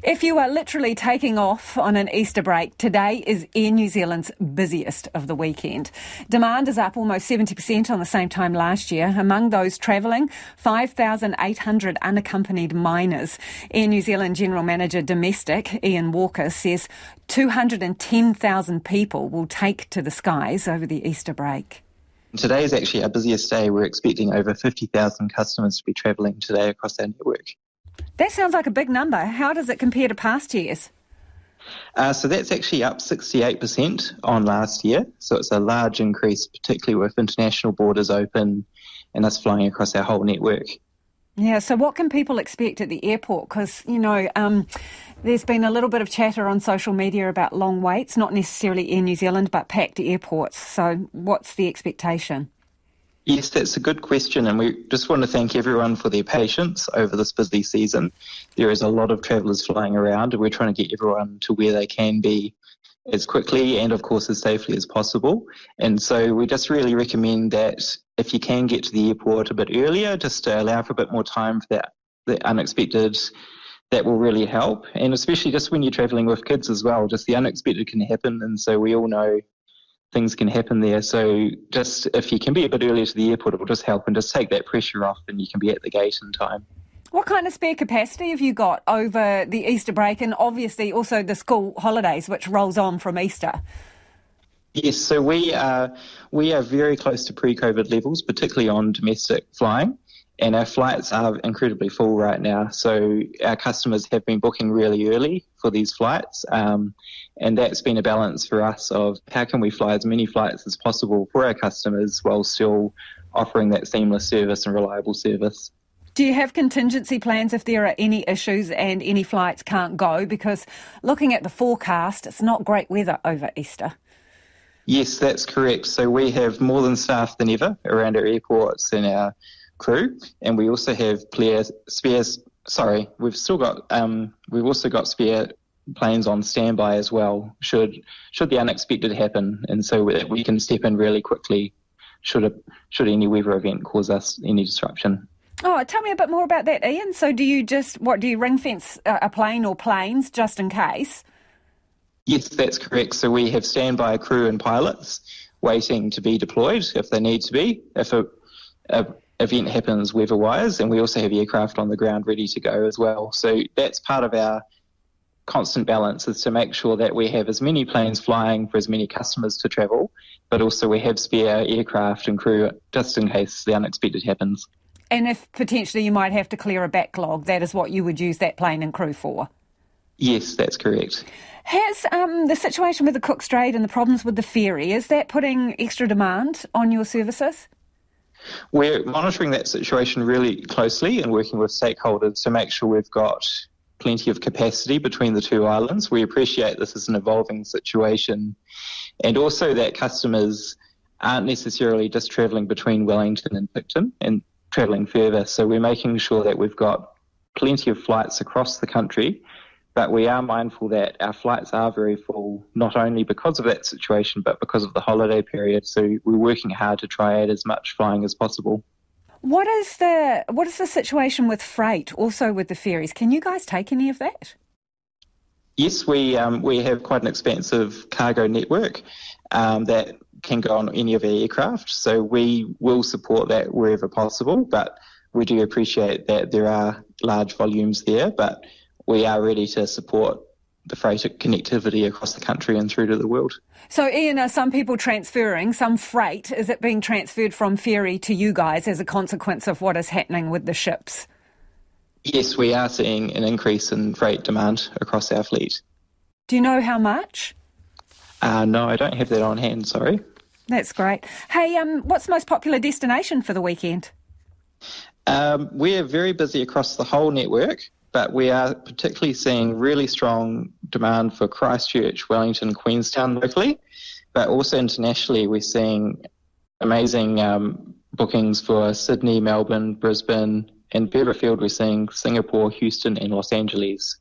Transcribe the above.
If you are literally taking off on an Easter break, today is Air New Zealand's busiest of the weekend. Demand is up almost 70% on the same time last year. Among those travelling, 5,800 unaccompanied minors. Air New Zealand General Manager Domestic, Iain Walker, says 210,000 people will take to the skies over the Easter break. Today is actually our busiest day. We're expecting over 50,000 customers to be travelling today across our network. That sounds like a big number. How does it compare to past years? Uh, so that's actually up 68% on last year. So it's a large increase, particularly with international borders open and us flying across our whole network. Yeah, so what can people expect at the airport? Because, you know, um, there's been a little bit of chatter on social media about long waits, not necessarily Air New Zealand, but packed airports. So what's the expectation? Yes, that's a good question, and we just want to thank everyone for their patience over this busy season. There is a lot of travellers flying around, and we're trying to get everyone to where they can be as quickly and, of course, as safely as possible. And so we just really recommend that if you can get to the airport a bit earlier, just to allow for a bit more time for that, the unexpected, that will really help. And especially just when you're travelling with kids as well, just the unexpected can happen. And so we all know things can happen there. So just if you can be a bit earlier to the airport, it will just help and just take that pressure off, and you can be at the gate in time. What kind of spare capacity have you got over the Easter break and obviously also the school holidays, which rolls on from Easter? Yes, so we are we are very close to pre-COVID levels, particularly on domestic flying and our flights are incredibly full right now. So our customers have been booking really early for these flights, um, and that's been a balance for us of how can we fly as many flights as possible for our customers while still offering that seamless service and reliable service. Do you have contingency plans if there are any issues and any flights can't go? Because looking at the forecast, it's not great weather over Easter. Yes, that's correct. So we have more than staff than ever around our airports and our crew, and we also have spares. Sorry, we've still got. Um, we've also got spare planes on standby as well. Should should the unexpected happen, and so we can step in really quickly. Should a, should any weather event cause us any disruption. Oh, tell me a bit more about that, Iain. So, do you just what do you ring fence a plane or planes just in case? Yes, that's correct. So we have standby crew and pilots waiting to be deployed if they need to be. If a, a event happens weather-wise, and we also have aircraft on the ground ready to go as well. So that's part of our constant balance is to make sure that we have as many planes flying for as many customers to travel, but also we have spare aircraft and crew just in case the unexpected happens. And if potentially you might have to clear a backlog, that is what you would use that plane and crew for? Yes, that's correct. Has um, the situation with the Cook Strait and the problems with the ferry, is that putting extra demand on your services? We're monitoring that situation really closely and working with stakeholders to make sure we've got plenty of capacity between the two islands. We appreciate this is an evolving situation and also that customers aren't necessarily just travelling between Wellington and Picton and travelling further. So we're making sure that we've got plenty of flights across the country but we are mindful that our flights are very full, not only because of that situation, but because of the holiday period. So we're working hard to try add as much flying as possible. What is the what is the situation with freight? Also with the ferries, can you guys take any of that? Yes, we um, we have quite an expansive cargo network um, that can go on any of our aircraft. So we will support that wherever possible, but we do appreciate that there are large volumes there, but we are ready to support the freight connectivity across the country and through to the world. So, Iain, are some people transferring some freight? Is it being transferred from ferry to you guys as a consequence of what is happening with the ships? Yes, we are seeing an increase in freight demand across our fleet. Do you know how much? Uh, no, I don't have that on hand, sorry. That's great. Hey, um, what's the most popular destination for the weekend? Um, we're very busy across the whole network but we are particularly seeing really strong demand for Christchurch, Wellington, Queenstown locally, but also internationally, we're seeing amazing um, bookings for Sydney, Melbourne, Brisbane, and further we're seeing Singapore, Houston, and Los Angeles.